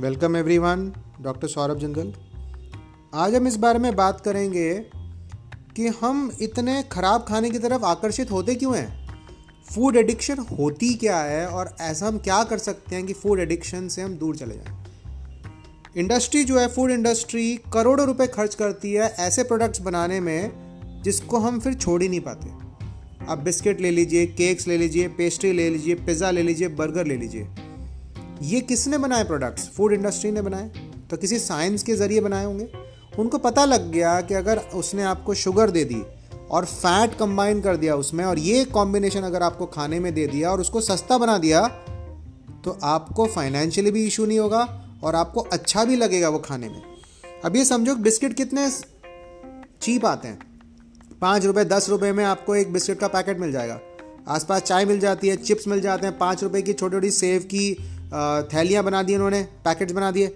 Welcome everyone, doctor Saurabh जंगल आज हम इस बारे में बात करेंगे कि हम इतने ख़राब खाने की तरफ़ आकर्षित होते क्यों हैं? फ़ूड एडिक्शन होती क्या है और ऐसा हम क्या कर सकते हैं कि फ़ूड एडिक्शन से हम दूर चले जाएँ? इंडस्ट्री जो है फ़ूड इंडस्ट्री करोड़ों रुपए खर्च करती है ऐसे प्रोडक्ट्स बनाने में जिसको हम फिर छोड़ ही नहीं पाते। आप बिस्किट ले लीजिए केक्स ले लीजिए पेस्ट्री ले लीजिए पिज़्ज़ा ले लीजिए बर्गर ले लीजिए। ये किसने बनाए प्रोडक्ट्स फ़ूड इंडस्ट्री ने बनाए? तो किसी साइंस के ज़रिए बनाए होंगे? उनको पता लग गया कि अगर उसने आपको शुगर दे दी और फैट कंबाइन कर दिया उसमें और ये कॉम्बिनेशन अगर आपको खाने में दे दिया और उसको सस्ता बना दिया तो आपको फाइनेंशियली भी इशू नहीं होगा और आपको अच्छा भी लगेगा वो खाने में। अब ये समझो बिस्किट कितने चीप आते हैं। पाँच रुपये दस रुपये में आपको एक बिस्किट का पैकेट मिल जाएगा। आसपास चाय मिल जाती है चिप्स मिल जाते हैं, पाँच रुपये की छोटी छोटी सेव की थैलियाँ बना दी उन्होंने, पैकेट्स बना दिए।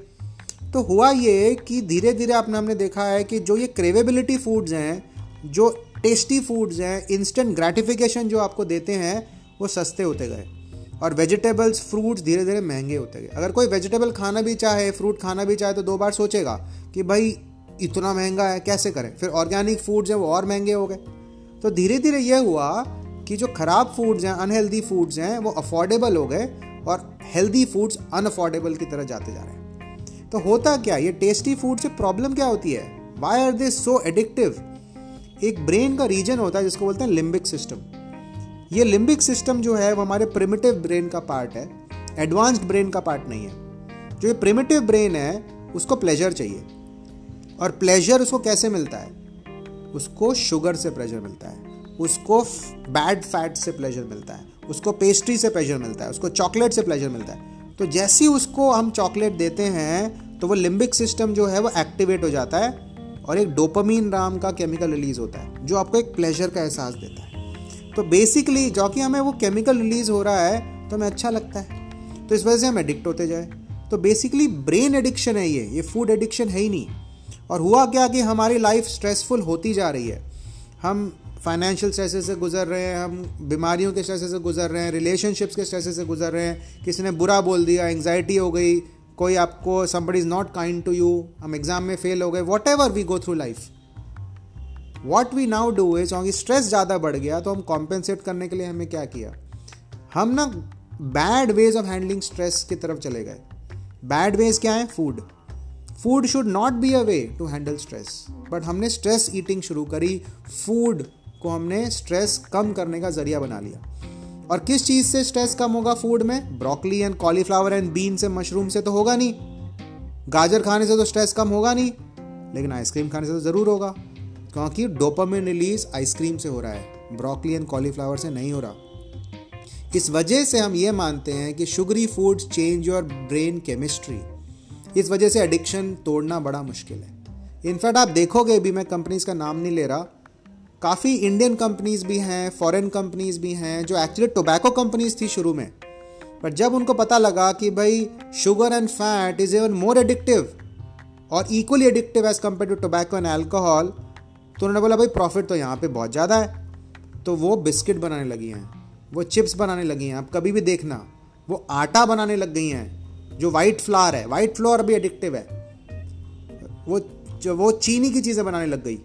तो हुआ ये कि धीरे धीरे आपने, हमने देखा है कि जो ये क्रेवेबिलिटी फूड्स हैं, जो टेस्टी फूड्स हैं इंस्टेंट ग्रेटिफिकेशन जो आपको देते हैं, वो सस्ते होते गए। और वेजिटेबल्स फ्रूट्स धीरे धीरे महँगे होते गए। अगर कोई वेजिटेबल खाना भी चाहे फ्रूट खाना भी चाहे तो दो बार सोचेगा कि भाई, इतना महँगा है, कैसे करें? फिर ऑर्गेनिक फूड्स हैं, वो और महँगे हो गए। तो धीरे धीरे ये हुआ कि जो ख़राब फूड्स हैं अनहेल्दी फूड्स हैं, वो अफोर्डेबल हो गए। और हेल्दी फूड्स अनअफोर्डेबल की तरह जाते जा रहे हैं। तो होता क्या, ये टेस्टी फ़ूड से प्रॉब्लम क्या होती है? Why are they so addictive एक ब्रेन का रीजन होता है जिसको बोलते हैं लिम्बिक सिस्टम ये लिम्बिक सिस्टम जो है, वो हमारे प्रिमिटिव ब्रेन का पार्ट है एडवांस्ड ब्रेन का पार्ट नहीं है। जो ये प्रिमिटिव ब्रेन है, उसको प्लेजर चाहिए। और प्लेजर उसको कैसे मिलता है? उसको शुगर से प्लेजर मिलता है। उसको बैड फैट से प्लेजर मिलता है, उसको पेस्ट्री से प्लेजर मिलता है, उसको चॉकलेट से प्लेजर मिलता है। तो जैसे ही उसको हम चॉकलेट देते हैं तो वो लिम्बिक सिस्टम जो है वो एक्टिवेट हो जाता है और एक डोपामीन नाम का केमिकल रिलीज़ होता है, जो आपको एक प्लेजर का एहसास देता है। तो बेसिकली जो कि हमें वो केमिकल रिलीज़ हो रहा है तो हमें अच्छा लगता है। तो इस वजह से हम एडिक्ट होते जाए। तो बेसिकली ब्रेन एडिक्शन है ये ये फ़ूड एडिक्शन है ही नहीं। और हुआ क्या कि हमारी लाइफ स्ट्रेसफुल होती जा रही है। हम फाइनेंशियल स्ट्रेसेस से गुजर रहे हैं, हम बीमारियों के स्ट्रेस से गुजर रहे हैं रिलेशनशिप्स के स्ट्रेस से गुजर रहे हैं किसी ने बुरा बोल दिया एंगजाइटी हो गई, कोई आपको somebody is not kind to you हम एग्ज़ाम में फेल हो गए whatever we go through life what we now do is क्योंकि स्ट्रेस ज़्यादा बढ़ गया तो हम कॉम्पेंसेट करने के लिए हमें क्या किया? हम ना bad ways of handling stress की तरफ़ चले गए। बैड वेज क्या है? Food food should not be a way to handle stress but हमने स्ट्रेस ईटिंग शुरू करी फ़ूड को हमने स्ट्रेस कम करने का ज़रिया बना लिया। और किस चीज़ से स्ट्रेस कम होगा फ़ूड में? Broccoli and cauliflower and bean से मशरूम से तो होगा नहीं। गाजर खाने से तो स्ट्रेस कम होगा नहीं, लेकिन आइसक्रीम खाने से तो ज़रूर होगा, क्योंकि डोपामिन रिलीज़ आइसक्रीम से हो रहा है। ब्रोकली एंड कॉलीफ्लावर से नहीं हो रहा। इस वजह से हम ये मानते हैं कि sugary food change your brain chemistry इस वजह से एडिक्शन तोड़ना बड़ा मुश्किल है। इनफैक्ट आप देखोगे भी मैं कंपनीज़ का नाम नहीं ले रहा काफ़ी इंडियन कंपनीज़ भी हैं फॉरेन कंपनीज़ भी हैं, जो एक्चुअली टोबैको कंपनीज़ थी शुरू में। पर जब उनको पता लगा कि भाई sugar and fat is even more addictive और equally addictive as compared to tobacco and alcohol तो उन्होंने बोला, भाई प्रॉफिट तो यहाँ पे बहुत ज़्यादा है। तो वो बिस्किट बनाने लगी हैं, वो चिप्स बनाने लगी हैं। आप कभी भी देखना, वो आटा बनाने लग गई हैं, जो वाइट फ्लावर है वाइट फ्लोर भी एडिक्टिव है। वो, जो वो चीनी की चीज़ें बनाने लग गई।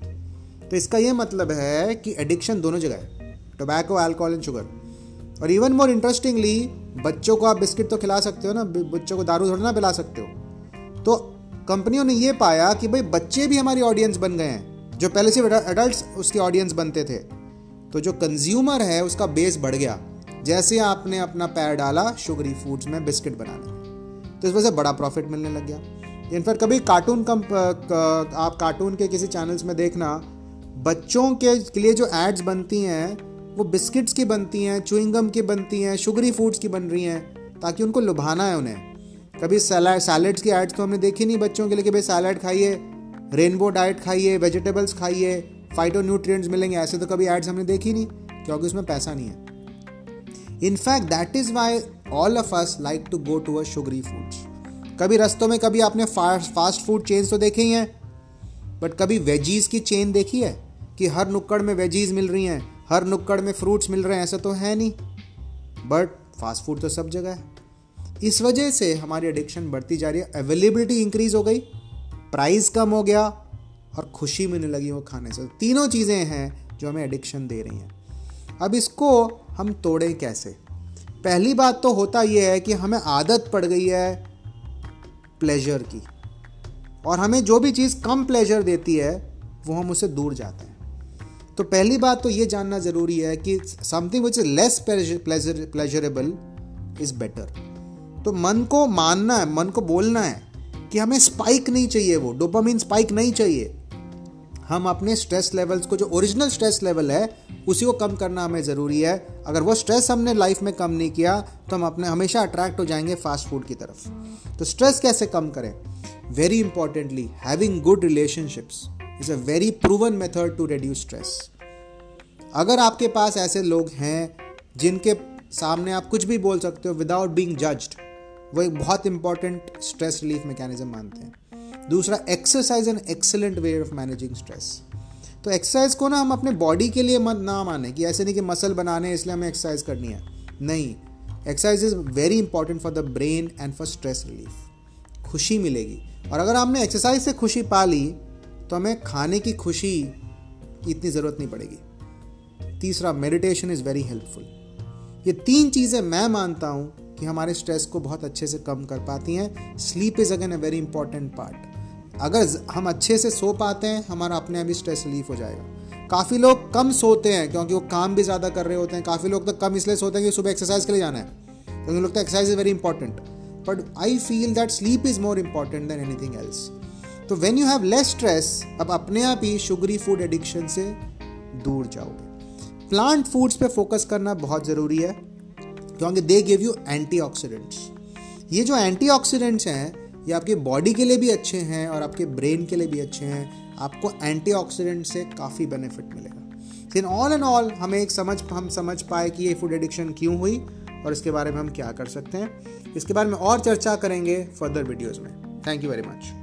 तो इसका ये मतलब है कि एडिक्शन दोनों जगह है। टोबैको अल्कोहल एंड शुगर और इवन मोर इंटरेस्टिंगली बच्चों को आप बिस्किट तो खिला सकते हो ना बच्चों को दारू थोड़ा ना पिला सकते हो। तो कंपनियों ने ये पाया कि भाई बच्चे भी हमारी ऑडियंस बन गए हैं, जो पहले से एडल्ट उसकी ऑडियंस बनते थे। तो जो कंज्यूमर है, उसका बेस बढ़ गया। जैसे आपने अपना पैर डाला शुगरी फूड्स में बिस्किट बनाने तो इस वजह से बड़ा प्रॉफिट मिलने लग गया। इनफैक्ट कभी कार्टून कम आप कार्टून के किसी चैनल्स में देखना बच्चों के लिए जो एड्स बनती हैं, वो बिस्किट्स की बनती हैं चुइंगम की बनती हैं शुगरी फूड्स की बन रही हैं, ताकि उनको लुभाना है उन्हें। कभी सैलड सैलड्स की एड्स तो हमने देखी नहीं बच्चों के लिए कि भाई सैलड खाइए रेनबो डाइट खाइए वेजिटेबल्स खाइए फाइटो न्यूट्रिएंट्स मिलेंगे, ऐसे तो कभी एड्स हमने देखी नहीं, क्योंकि उसमें पैसा नहीं है। In fact that is why all of us like to go to a sugary foods कभी रस्तों में कभी आपने फास्ट फ़ूड चेन्स तो देखे ही हैं बट कभी वेजीज की चेन देखी है? कि हर नुक्कड़ में वेजीज मिल रही हैं, हर नुक्कड़ में फ्रूट्स मिल रहे हैं, ऐसा तो है नहीं। बट फास्ट फ़ूड तो सब जगह है। इस वजह से हमारी एडिक्शन बढ़ती जा रही है अवेलेबिलिटी इंक्रीज हो गई प्राइस कम हो गया, और खुशी मिलने लगी वो खाने से। तीनों चीज़ें हैं जो हमें एडिक्शन दे रही हैं। अब इसको हम तोड़ें कैसे? पहली बात तो होता यह है कि हमें आदत पड़ गई है प्लेजर की। और हमें जो भी चीज़ कम प्लेजर देती है, वो हम उससे दूर जाते हैं। तो पहली बात तो ये जानना ज़रूरी है कि something which is less pleasure pleasurable is better तो मन को मानना है, मन को बोलना है कि हमें स्पाइक नहीं चाहिए वो डोपामिन स्पाइक नहीं चाहिए। हम अपने स्ट्रेस लेवल्स को, जो ओरिजिनल स्ट्रेस लेवल है, उसी को कम करना हमें ज़रूरी है। अगर वो स्ट्रेस हमने लाइफ में कम नहीं किया तो हम अपने, हमेशा अट्रैक्ट हो जाएँगे फास्ट फ़ूड की तरफ़। तो स्ट्रेस कैसे कम करें? Very importantly having good relationships is a very proven method to reduce stress. अगर आपके पास ऐसे लोग हैं जिनके सामने आप कुछ भी बोल सकते हो विदाउट बींग जज्ड वो एक बहुत इंपॉर्टेंट स्ट्रेस रिलीफ मैकेनिज्म मानते हैं। दूसरा exercise an excellent way of managing stress तो एक्सरसाइज को ना हम अपने बॉडी के लिए मत ना माने कि ऐसे नहीं कि मसल बनाने इसलिए हमें एक्सरसाइज करनी है। नहीं exercise is very important for the brain and for stress relief खुशी मिलेगी। और अगर आपने एक्सरसाइज से खुशी पा ली तो हमें खाने की खुशी की इतनी ज़रूरत नहीं पड़ेगी। तीसरा मेडिटेशन इज़ वेरी हेल्पफुल ये तीन चीज़ें मैं मानता हूँ कि हमारे स्ट्रेस को बहुत अच्छे से कम कर पाती हैं। Sleep is again a very important part अगर हम अच्छे से सो पाते हैं, हमारा अपने आप ही स्ट्रेस रिलीफ हो जाएगा। काफ़ी लोग कम सोते हैं क्योंकि वो काम भी ज़्यादा कर रहे होते हैं। काफ़ी लोग तो कम इसलिए सोते हैं कि सुबह एक्सरसाइज के लिए जाना है। क्योंकि लगता है exercise is very important but I feel that sleep is more important than anything else तो when you have less stress अब अपने आप ही शुगरी फ़ूड एडिक्शन से दूर जाओगे। प्लांट फूड्स पे फोकस करना बहुत ज़रूरी है, क्योंकि दे गिव यू एंटीऑक्सीडेंट्स ये जो एंटीऑक्सीडेंट्स हैं, ये आपकी बॉडी के लिए भी अच्छे हैं और आपके ब्रेन के लिए भी अच्छे हैं। आपको एंटीऑक्सीडेंट से काफ़ी बेनिफिट मिलेगा। फिर ऑल एंड ऑल हमें एक समझ, हम समझ पाए कि ये फ़ूड एडिक्शन क्यों हुई और इसके बारे में हम क्या कर सकते हैं। इसके बारे में और चर्चा करेंगे फर्दर वीडियोज़ में। Thank you very much